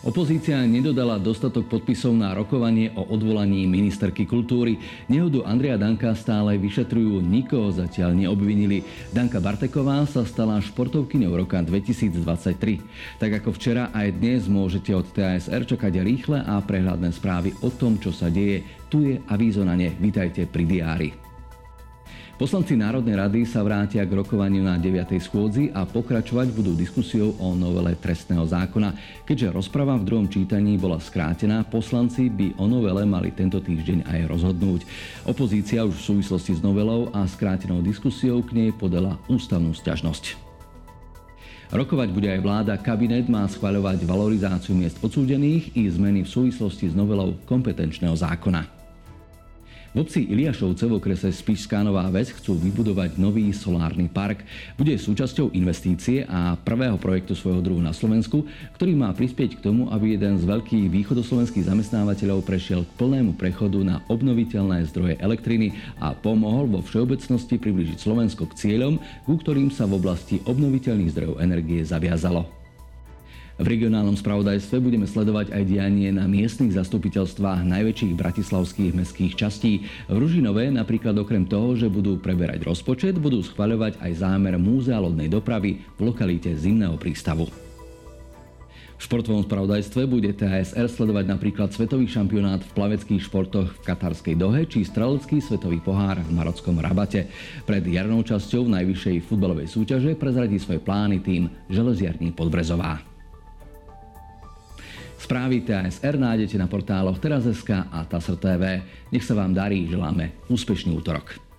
Opozícia nedodala dostatok podpisov na rokovanie o odvolaní ministerky kultúry. Nehodu Andrea Danka stále vyšetrujú, nikoho zatiaľ neobvinili. Danka Barteková sa stala športovkyňou roka 2023. Tak ako včera, aj dnes môžete od TASR čakať rýchle a prehľadné správy o tom, čo sa deje. Tu je avízo na ne. Vítajte pri diári. Poslanci Národnej rady sa vrátia k rokovaniu na 9. schôdzi a pokračovať budú diskusiou o novele trestného zákona. Keďže rozpráva v druhom čítaní bola skrátená, poslanci by o novele mali tento týždeň aj rozhodnúť. Opozícia už v súvislosti s novelou a skrátenou diskusiou k nej podala ústavnú sťažnosť. Rokovať bude aj vláda. Kabinet má schvaľovať valorizáciu miest odsúdených i zmeny v súvislosti s novelou kompetenčného zákona. V obci Iliašovce v okrese Spišská Nová Ves chcú vybudovať nový solárny park. Bude súčasťou investície a prvého projektu svojho druhu na Slovensku, ktorý má prispieť k tomu, aby jeden z veľkých východoslovenských zamestnávateľov prešiel k plnému prechodu na obnoviteľné zdroje elektriny a pomohol vo všeobecnosti približiť Slovensko k cieľom, ku ktorým sa v oblasti obnoviteľných zdrojov energie zaviazalo. V regionálnom spravodajstve budeme sledovať aj dianie na miestnych zastupiteľstvách najväčších bratislavských mestských častí. V Ružinové napríklad okrem toho, že budú preberať rozpočet, budú schvaľovať aj zámer múzea lodnej dopravy v lokalite Zimného prístavu. V športovom spravodajstve bude TASR sledovať napríklad svetový šampionát v plaveckých športoch v Katarskej Dohe či strelecký svetový pohár v Marockom Rabate. Pred jarnou časťou najvyššej futbalovej súťaže prezradí svoje plány tým Železiarní Podbrezová. Správy TASR nájdete na portáloch teraz.sk a TASR TV. Nech sa vám darí, želáme úspešný útorok.